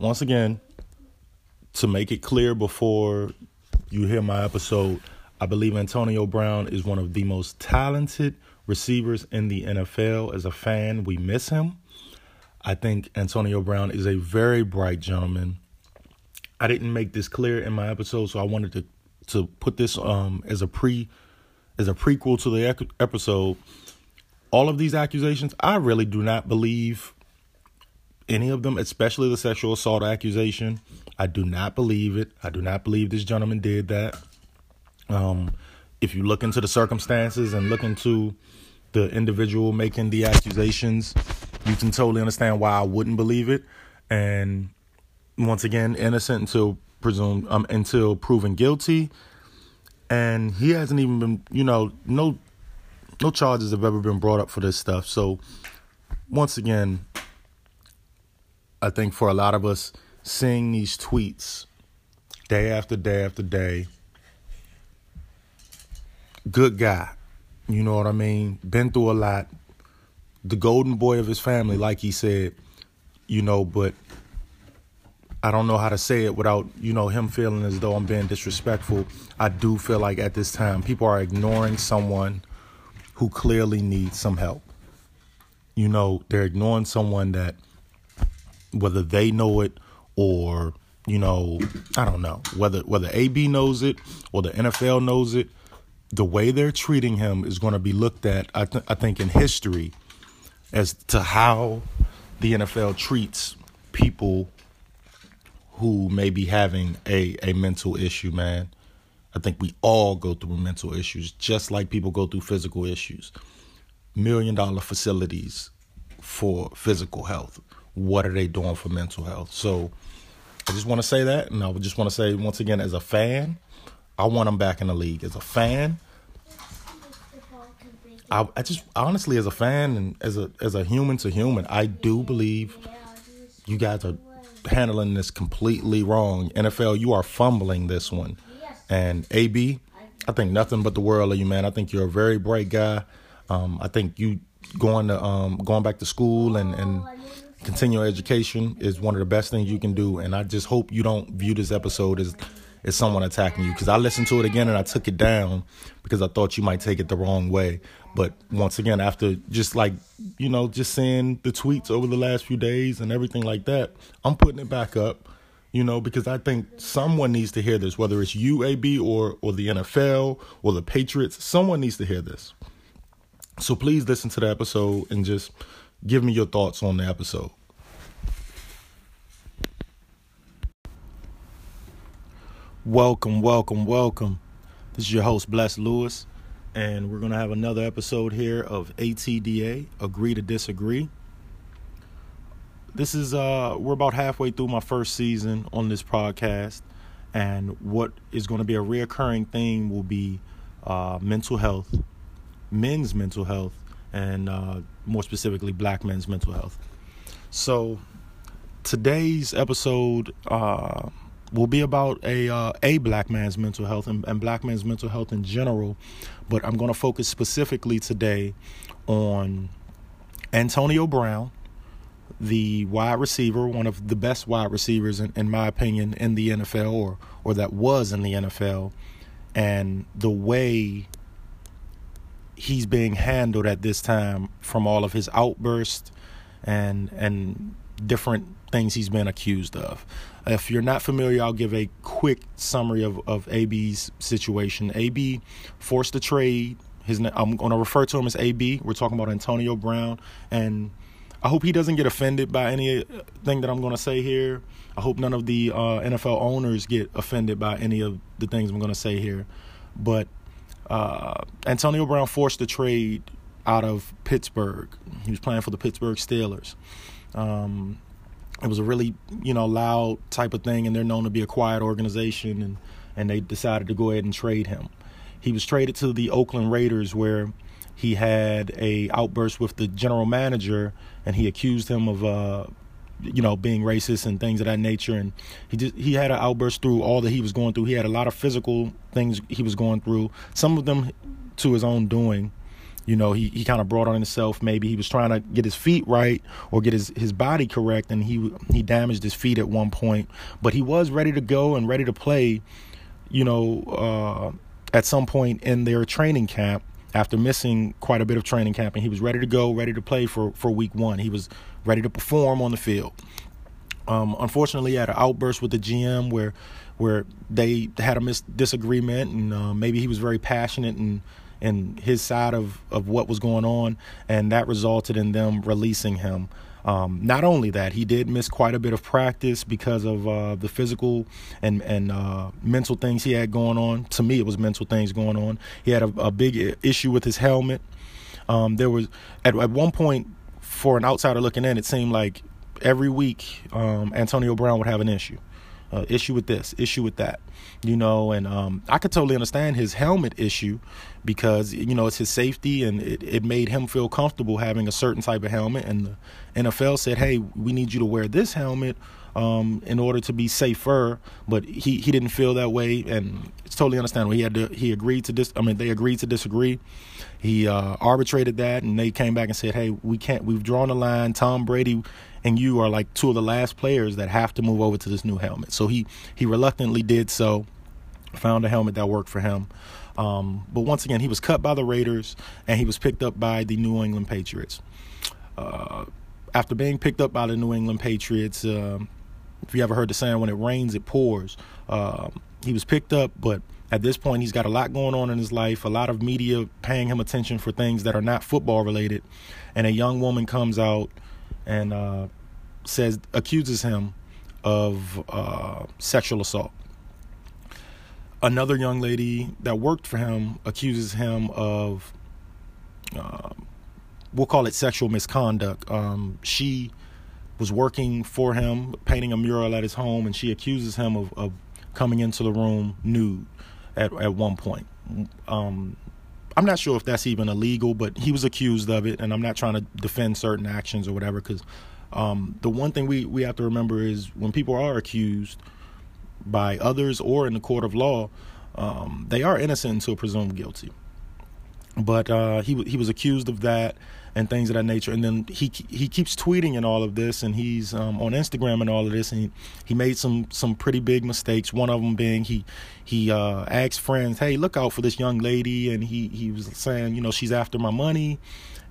once again, to make it clear before you hear my episode, I believe Antonio Brown is one of the most talented receivers in the NFL. As a fan, we miss him. I think Antonio Brown is a very bright gentleman. I didn't make this clear in my episode, so I wanted to to put this um as a pre as a prequel to the episode. All of these accusations, I really do not believe any of them, especially the sexual assault accusation. I do not believe it. I do not believe this gentleman did that. Um, if you look into the circumstances and look into the individual making the accusations, you can totally understand why I wouldn't believe it. And once again, innocent until presumed um, until proven guilty. And he hasn't even been, you know, no no charges have ever been brought up for this stuff. So once again, I think for a lot of us seeing these tweets day after day after day, good guy. You know what I mean? Been through a lot. The golden boy of his family, like he said, you know, but I don't know how to say it without, you know, him feeling as though I'm being disrespectful. I do feel like at this time people are ignoring someone who clearly needs some help. You know, they're ignoring someone that whether they know it or, you know, I don't know, whether whether AB knows it or the NFL knows it, the way they're treating him is going to be looked at I, th- I think in history as to how the NFL treats people who may be having a, a mental issue, man. I think we all go through mental issues, just like people go through physical issues. Million dollar facilities for physical health. What are they doing for mental health? So I just want to say that. And I just want to say, once again, as a fan, I want them back in the league. As a fan, I, I just honestly, as a fan and as a as a human to human, I do believe you guys are handling this completely wrong. NFL, you are fumbling this one. And AB, I think nothing but the world of you, man. I think you're a very bright guy. Um, I think you going to um, going back to school and and continue education is one of the best things you can do. And I just hope you don't view this episode as as someone attacking you because I listened to it again and I took it down because I thought you might take it the wrong way. But once again, after just like, you know, just seeing the tweets over the last few days and everything like that, I'm putting it back up, you know, because I think someone needs to hear this, whether it's UAB or, or the NFL or the Patriots, someone needs to hear this. So please listen to the episode and just give me your thoughts on the episode. Welcome, welcome, welcome. This is your host, Bless Lewis and we're going to have another episode here of ATDA Agree to Disagree. This is uh we're about halfway through my first season on this podcast and what is going to be a reoccurring theme will be uh, mental health, men's mental health and uh, more specifically black men's mental health. So today's episode uh, will be about a uh, a black man's mental health and, and black man's mental health in general, but I'm going to focus specifically today on Antonio Brown, the wide receiver, one of the best wide receivers in, in my opinion in the NFL or or that was in the NFL, and the way he's being handled at this time from all of his outbursts and and different things he's been accused of. If you're not familiar, I'll give a quick summary of, of AB's situation. AB forced a trade. His I'm going to refer to him as AB. We're talking about Antonio Brown, and I hope he doesn't get offended by anything that I'm going to say here. I hope none of the uh, NFL owners get offended by any of the things I'm going to say here. But uh, Antonio Brown forced a trade out of Pittsburgh. He was playing for the Pittsburgh Steelers. Um, it was a really you know loud type of thing and they're known to be a quiet organization and and they decided to go ahead and trade him he was traded to the oakland raiders where he had a outburst with the general manager and he accused him of uh you know being racist and things of that nature and he just he had an outburst through all that he was going through he had a lot of physical things he was going through some of them to his own doing you know, he, he kind of brought on himself. Maybe he was trying to get his feet right or get his, his body correct, and he he damaged his feet at one point. But he was ready to go and ready to play, you know, uh, at some point in their training camp after missing quite a bit of training camp, and he was ready to go, ready to play for, for week one. He was ready to perform on the field. Um, unfortunately, had an outburst with the GM where where they had a mis- disagreement, and uh, maybe he was very passionate and and his side of, of what was going on, and that resulted in them releasing him. Um, not only that, he did miss quite a bit of practice because of uh, the physical and and uh, mental things he had going on. To me, it was mental things going on. He had a, a big issue with his helmet. Um, there was at at one point, for an outsider looking in, it seemed like every week um, Antonio Brown would have an issue uh, issue with this, issue with that, you know. And um, I could totally understand his helmet issue because you know it's his safety and it, it made him feel comfortable having a certain type of helmet. And the NFL said, "Hey, we need you to wear this helmet." Um, in order to be safer, but he, he didn't feel that way, and it's totally understandable. He had to he agreed to dis. I mean, they agreed to disagree. He uh, arbitrated that, and they came back and said, "Hey, we can't. We've drawn a line. Tom Brady and you are like two of the last players that have to move over to this new helmet. So he he reluctantly did so, found a helmet that worked for him. Um, but once again, he was cut by the Raiders and he was picked up by the New England Patriots. Uh, after being picked up by the New England Patriots, uh, if you ever heard the saying, when it rains, it pours. Uh, he was picked up, but at this point, he's got a lot going on in his life, a lot of media paying him attention for things that are not football related. And a young woman comes out and uh, says accuses him of uh, sexual assault. Another young lady that worked for him accuses him of, uh, we'll call it sexual misconduct. Um, she was working for him, painting a mural at his home, and she accuses him of, of coming into the room nude at at one point. Um, I'm not sure if that's even illegal, but he was accused of it, and I'm not trying to defend certain actions or whatever. Because um, the one thing we we have to remember is when people are accused by others or in the court of law, um, they are innocent until presumed guilty. But uh, he he was accused of that, and things of that nature. And then he he keeps tweeting and all of this, and he's um, on Instagram and all of this, and he, he made some some pretty big mistakes. One of them being he he uh, asked friends, "Hey, look out for this young lady," and he he was saying, you know, she's after my money.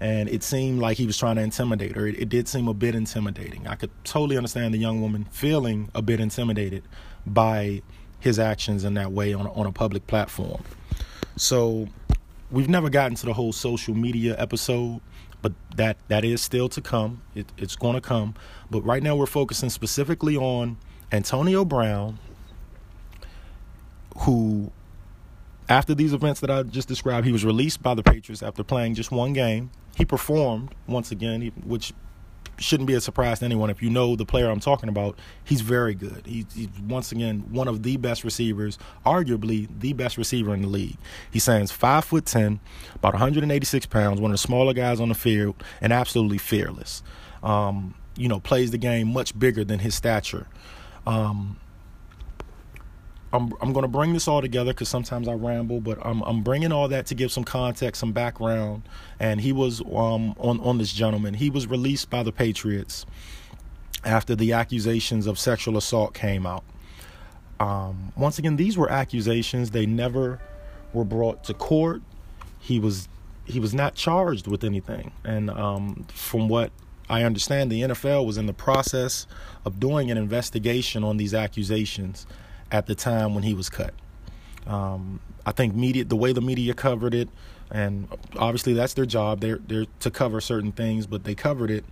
And it seemed like he was trying to intimidate her. It, it did seem a bit intimidating. I could totally understand the young woman feeling a bit intimidated by his actions in that way on on a public platform. So we've never gotten to the whole social media episode but that that is still to come. It, it's going to come. But right now we're focusing specifically on Antonio Brown, who, after these events that I just described, he was released by the Patriots after playing just one game. He performed once again, which shouldn't be a surprise to anyone. If you know the player I'm talking about, he's very good. He's, he's, once again one of the best receivers, arguably the best receiver in the league. He stands five foot ten, about 186 pounds, one of the smaller guys on the field, and absolutely fearless. Um, you know, plays the game much bigger than his stature. Um, I'm I'm going to bring this all together because sometimes I ramble, but I'm I'm bringing all that to give some context, some background. And he was um on on this gentleman. He was released by the Patriots after the accusations of sexual assault came out. Um, once again, these were accusations. They never were brought to court. He was he was not charged with anything, and um, from what I understand, the NFL was in the process of doing an investigation on these accusations at the time when he was cut. Um, I think media, the way the media covered it, and obviously that's their job. They're they're to cover certain things, but they covered it,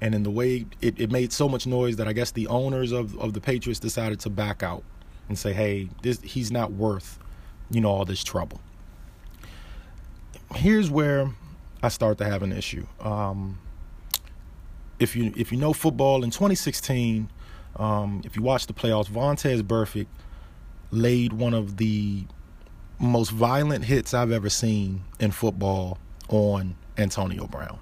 and in the way it, it made so much noise that I guess the owners of of the Patriots decided to back out and say, hey, this he's not worth, you know, all this trouble. Here's where I start to have an issue. Um, if you if you know football in 2016 um, if you watch the playoffs, Vontaze Burfict laid one of the most violent hits I've ever seen in football on Antonio Brown.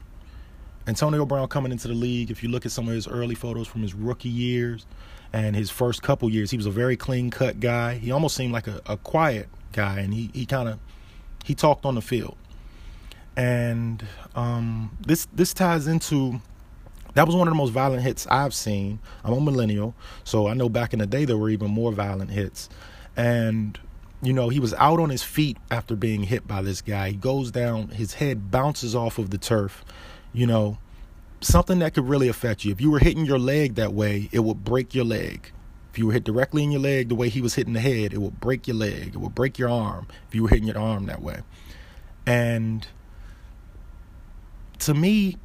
Antonio Brown coming into the league, if you look at some of his early photos from his rookie years and his first couple years, he was a very clean cut guy. He almost seemed like a, a quiet guy and he, he kind of he talked on the field. and um, this this ties into that was one of the most violent hits I've seen. I'm a millennial, so I know back in the day there were even more violent hits. And you know, he was out on his feet after being hit by this guy. He goes down, his head bounces off of the turf. You know, something that could really affect you. If you were hitting your leg that way, it would break your leg. If you were hit directly in your leg the way he was hitting the head, it would break your leg. It would break your arm if you were hitting your arm that way. And to me,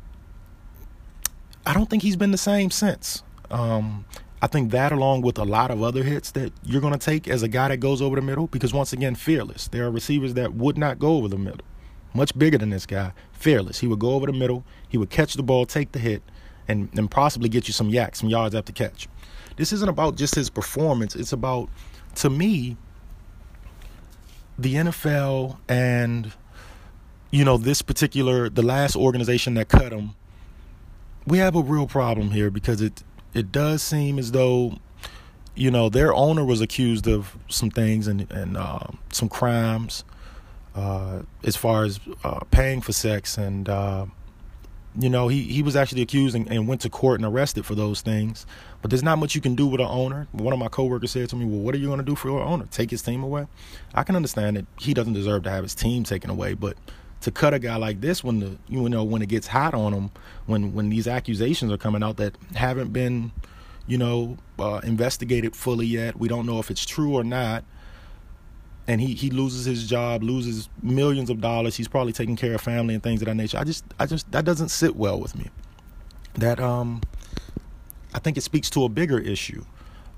I don't think he's been the same since. Um, I think that, along with a lot of other hits that you're going to take as a guy that goes over the middle, because once again, fearless. There are receivers that would not go over the middle. Much bigger than this guy, fearless. He would go over the middle, he would catch the ball, take the hit, and, and possibly get you some YACs, some yards after catch. This isn't about just his performance. It's about, to me, the NFL and, you know, this particular, the last organization that cut him we have a real problem here because it it does seem as though you know their owner was accused of some things and and uh, some crimes uh, as far as uh, paying for sex and uh, you know he he was actually accused and, and, went to court and arrested for those things. But there's not much you can do with an owner. One of my coworkers said to me well what are you going to do for your owner? Take his team away? I can understand that he doesn't deserve to have his team taken away but to cut a guy like this when the you know when it gets hot on him when when these accusations are coming out that haven't been you know uh, investigated fully yet. We don't know if it's true or not. And he he loses his job loses millions of dollars. He's probably taking care of family and things of that nature. I just i just that doesn't sit well with me. That um i think it speaks to a bigger issue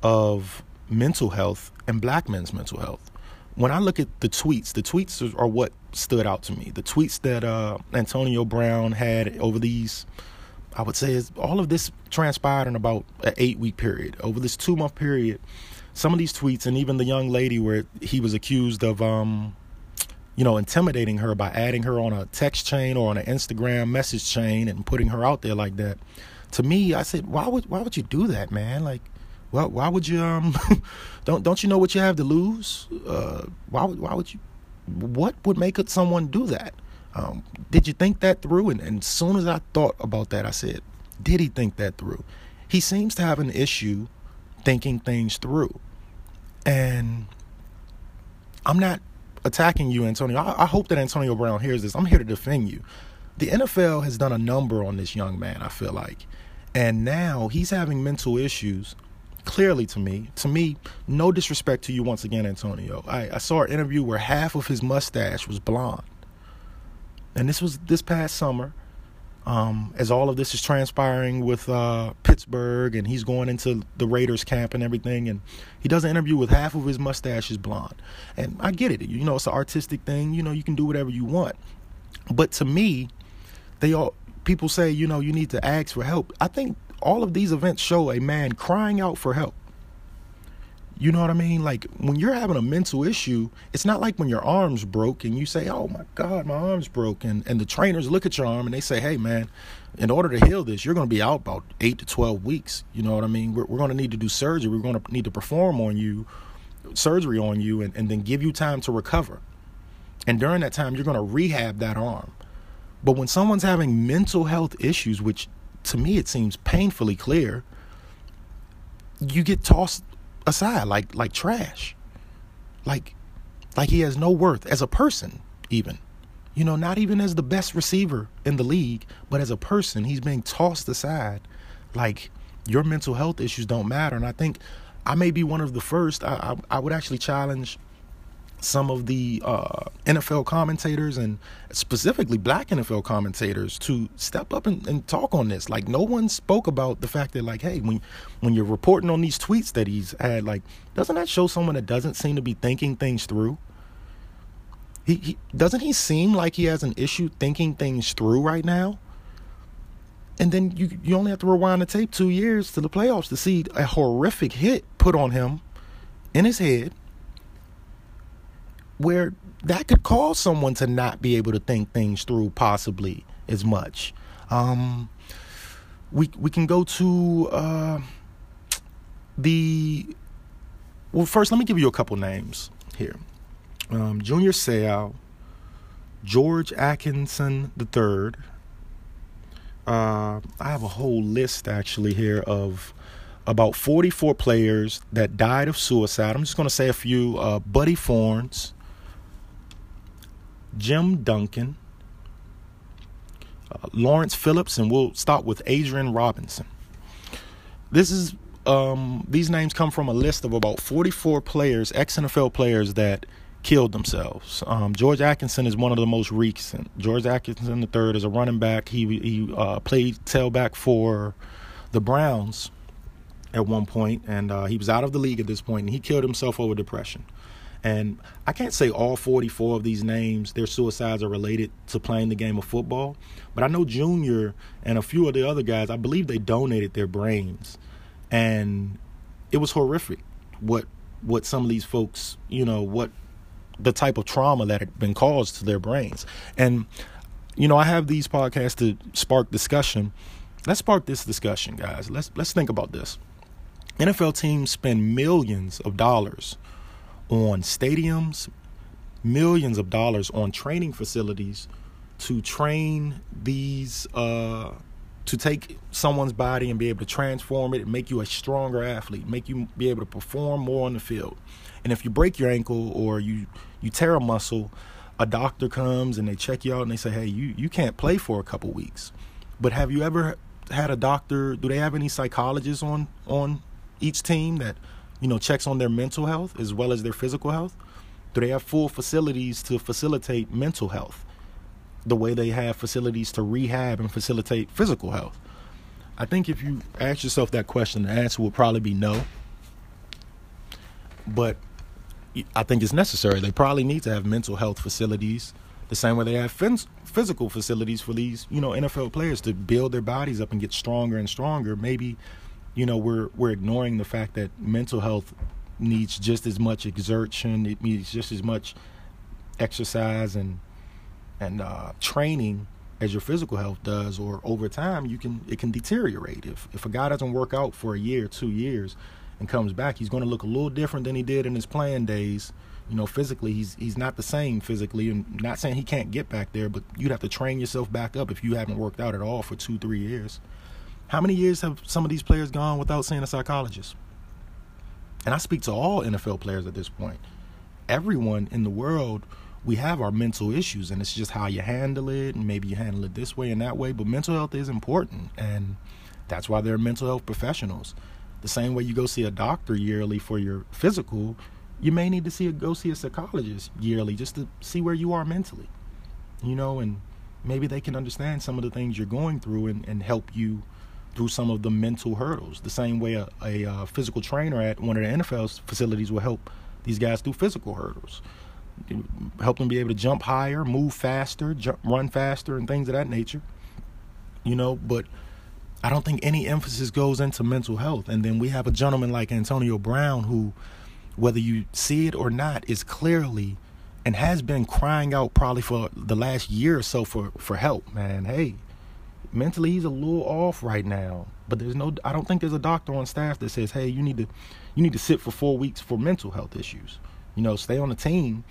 of mental health and black men's mental health. When I look at the tweets, the tweets are what stood out to me. The tweets that uh, Antonio Brown had over these, I would say, is all of this transpired in about an eight week period. Over this two month period, some of these tweets, and even the young lady where he was accused of, um, you know, intimidating her by adding her on a text chain or on an Instagram message chain and putting her out there like that. To me, I said, why would why would you do that, man? Like well, why would you um don't don't you know what you have to lose? Uh, why would why would you? What would make someone do that? Um, did you think that through? And, as soon as I thought about that, I said, did he think that through? He seems to have an issue thinking things through, and I'm not attacking you, Antonio. I, I hope that Antonio Brown hears this. I'm here to defend you. The NFL has done a number on this young man. I feel like, and now he's having mental issues clearly to me, to me, no disrespect to you once again, Antonio. I, I saw an interview where half of his mustache was blonde. And this was this past summer, um, as all of this is transpiring with uh, Pittsburgh and he's going into the Raiders camp and everything. And he does an interview with half of his mustache is blonde. And I get it. You know, it's an artistic thing. You know, you can do whatever you want. But to me, they all people say, you know, you need to ask for help. I think all of these events show a man crying out for help. You know what I mean? Like when you're having a mental issue, it's not like when your arm's broke and you say, "Oh my God, my arm's broken," and the trainers look at your arm and they say, "Hey, man, in order to heal this, you're going to be out about eight to twelve weeks." You know what I mean? We're, we're going to need to do surgery. We're going to need to perform on you, surgery on you, and, and then give you time to recover. And during that time, you're going to rehab that arm. But when someone's having mental health issues, which to me it seems painfully clear. You get tossed aside like like trash. Like like he has no worth as a person even. You know not even as the best receiver in the league but as a person he's being tossed aside. Like your mental health issues don't matter. And i think i may be one of the first i i, I would actually challenge some of the uh, NFL commentators and specifically black NFL commentators to step up and, and, talk on this. Like no one spoke about the fact that like, hey, when when you're reporting on these tweets that he's had, like, doesn't that show someone that doesn't seem to be thinking things through? He, he doesn't he seem like he has an issue thinking things through right now? And then you you only have to rewind the tape two years to the playoffs to see a horrific hit put on him in his head where that could cause someone to not be able to think things through possibly as much. Um, we we can go to uh, the well. First, let me give you a couple names here. Um, Junior Seau, George Atkinson III. Uh, I have a whole list actually here of about 44 players that died of suicide. I'm just going to say a few uh, Buddy Fornes, Jim Duncan, uh, Lawrence Phillips, and we'll start with Adrian Robinson. This is um, these names come from a list of about 44 players, ex NFL players that killed themselves. Um, George Atkinson is one of the most recent. George Atkinson III is a running back. He he uh, played tailback for the Browns at one point, and uh, he was out of the league at this point, and he killed himself over depression. And I can't say all 44 of these names, their suicides are related to playing the game of football, but I know Junior and a few of the other guys, I believe they donated their brains. And it was horrific what what some of these folks, you know, what the type of trauma that had been caused to their brains. And you know, I have these podcasts to spark discussion. Let's spark this discussion, guys. Let's let's think about this. NFL teams spend millions of dollars on stadiums, millions of dollars on training facilities to train these uh, to take someone's body and be able to transform it and make you a stronger athlete, make you be able to perform more on the field. And if you break your ankle or you you tear a muscle, a doctor comes and they check you out and they say, "Hey, you you can't play for a couple weeks." But have you ever had a doctor? Do they have any psychologists on on each team that you know checks on their mental health as well as their physical health? Do they have full facilities to facilitate mental health? The way they have facilities to rehab and facilitate physical health. I think if you ask yourself that question, the answer will probably be no. But I think it's necessary. They probably need to have mental health facilities the same way they have physical facilities for these, you know, NFL players to build their bodies up and get stronger and stronger. Maybe you know we're we're ignoring the fact that mental health needs just as much exertion it needs just as much exercise and and uh, training as your physical health does or over time you can it can deteriorate. If if a guy doesn't work out for a year two years and comes back he's going to look a little different than he did in his playing days. You know physically he's he's not the same physically and not saying he can't get back there but you'd have to train yourself back up if you haven't worked out at all for two three years how many years have some of these players gone without seeing a psychologist? And I speak to all NFL players at this point. Everyone in the world, we have our mental issues, and it's just how you handle it, and maybe you handle it this way and that way. But mental health is important, and that's why there are mental health professionals. The same way you go see a doctor yearly for your physical, you may need to see a, go see a psychologist yearly just to see where you are mentally. You know, and maybe they can understand some of the things you're going through and, and help you through some of the mental hurdles. The same way a, a, a uh, physical trainer at one of the NFL facilities will help these guys through physical hurdles, help them be able to jump higher, move faster, jump, run faster, and things of that nature. You know, but I don't think any emphasis goes into mental health. And then we have a gentleman like Antonio Brown who, whether you see it or not, is clearly and has been crying out probably for the last year or so for for help. Man, hey, mentally he's a little off right now. But there's no I don't think there's a doctor on staff that says, "Hey, you need to you need to sit for 4 weeks for mental health issues." You know, stay on the team,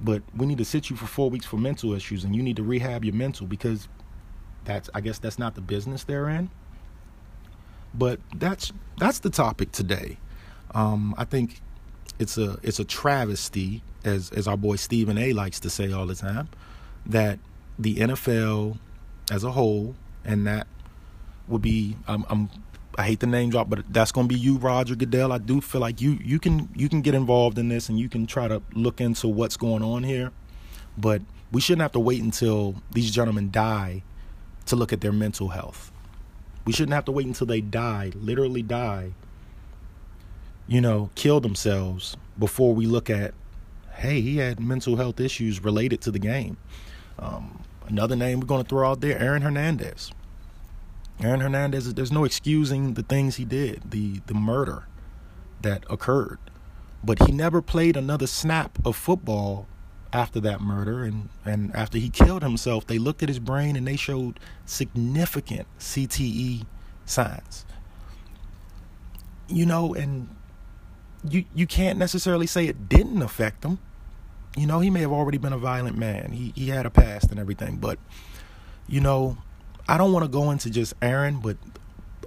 but we need to sit you for 4 weeks for mental issues and you need to rehab your mental because that's I guess that's not the business they're in. But that's that's the topic today. Um, I think it's a it's a travesty, as as our boy Stephen A. likes to say all the time, that the NFL as a whole, and that would be I'm, I'm I hate the name drop, but that's going to be you, Roger Goodell. I do feel like you you can you can get involved in this and you can try to look into what's going on here, but we shouldn't have to wait until these gentlemen die to look at their mental health. We shouldn't have to wait until they die, literally die, you know, kill themselves before we look at, hey, he had mental health issues related to the game. Um, Another name we're going to throw out there, Aaron Hernandez. Aaron Hernandez, there's no excusing the things he did, the the murder that occurred. But he never played another snap of football after that murder and, and after he killed himself, they looked at his brain and they showed significant CTE signs. You know, and you you can't necessarily say it didn't affect him. You know, he may have already been a violent man. He he had a past and everything, but you know, I don't want to go into just Aaron, but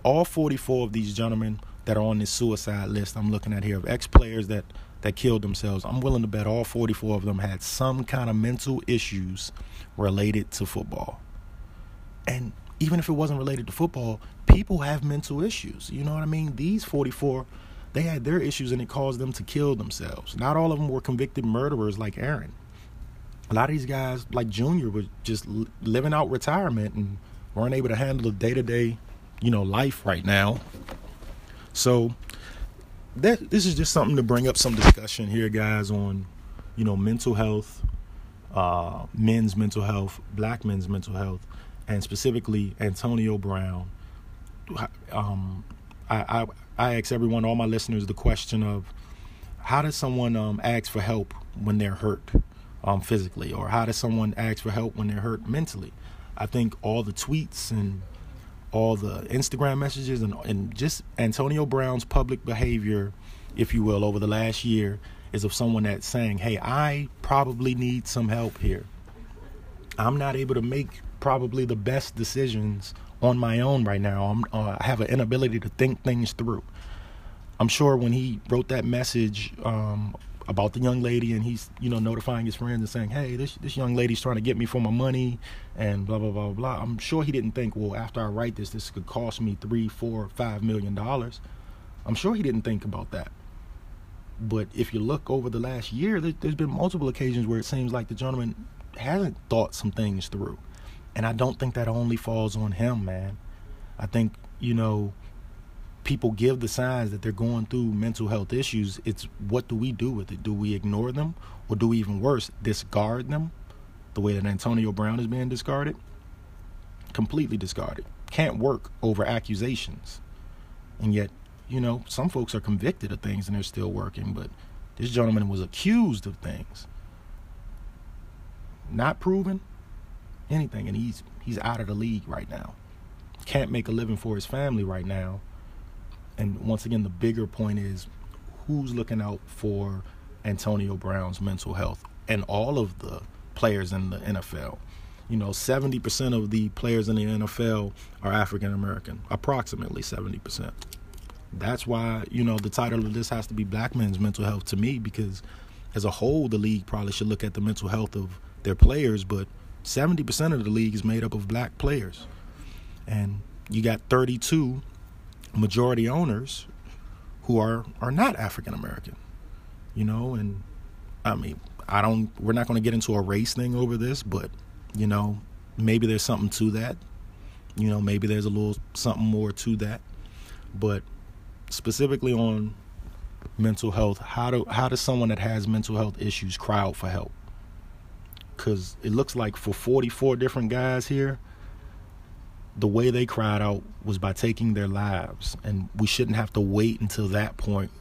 all 44 of these gentlemen that are on this suicide list I'm looking at here of ex-players that that killed themselves. I'm willing to bet all 44 of them had some kind of mental issues related to football. And even if it wasn't related to football, people have mental issues. You know what I mean? These 44 they had their issues and it caused them to kill themselves. Not all of them were convicted murderers like Aaron. A lot of these guys, like Junior, were just living out retirement and weren't able to handle the day to day, you know, life right now. So that this is just something to bring up some discussion here, guys, on you know mental health, uh, men's mental health, black men's mental health, and specifically Antonio Brown. Um, I, I I ask everyone, all my listeners, the question of how does someone um, ask for help when they're hurt um, physically, or how does someone ask for help when they're hurt mentally? I think all the tweets and all the Instagram messages and, and just Antonio Brown's public behavior, if you will, over the last year is of someone that's saying, hey, I probably need some help here. I'm not able to make probably the best decisions on my own right now. Uh, i have an inability to think things through. I'm sure when he wrote that message um, about the young lady and he's you know notifying his friends and saying, "Hey, this this young lady's trying to get me for my money," and blah blah blah blah. I'm sure he didn't think, well, after I write this, this could cost me three, four, five million dollars. I'm sure he didn't think about that. But if you look over the last year, there, there's been multiple occasions where it seems like the gentleman hasn't thought some things through. And I don't think that only falls on him, man. I think, you know, people give the signs that they're going through mental health issues. It's what do we do with it? Do we ignore them? Or do we even worse, discard them? The way that Antonio Brown is being discarded? Completely discarded. Can't work over accusations. And yet, you know, some folks are convicted of things and they're still working, but this gentleman was accused of things. Not proven, anything, and he's he's out of the league right now. Can't make a living for his family right now. And once again, the bigger point is who's looking out for Antonio Brown's mental health and all of the players in the NFL. You know, 70% of the players in the NFL are African American, approximately 70%. That's why, you know, the title of this has to be Black Men's Mental Health to me because as a whole, the league probably should look at the mental health of their players, but 70% of the league is made up of black players. And you got 32 majority owners who are are not African American. You know, and I mean, I don't we're not going to get into a race thing over this, but you know, maybe there's something to that. You know, maybe there's a little something more to that. But specifically on mental health, how do how does someone that has mental health issues cry out for help? Because it looks like for 44 different guys here, the way they cried out was by taking their lives. And we shouldn't have to wait until that point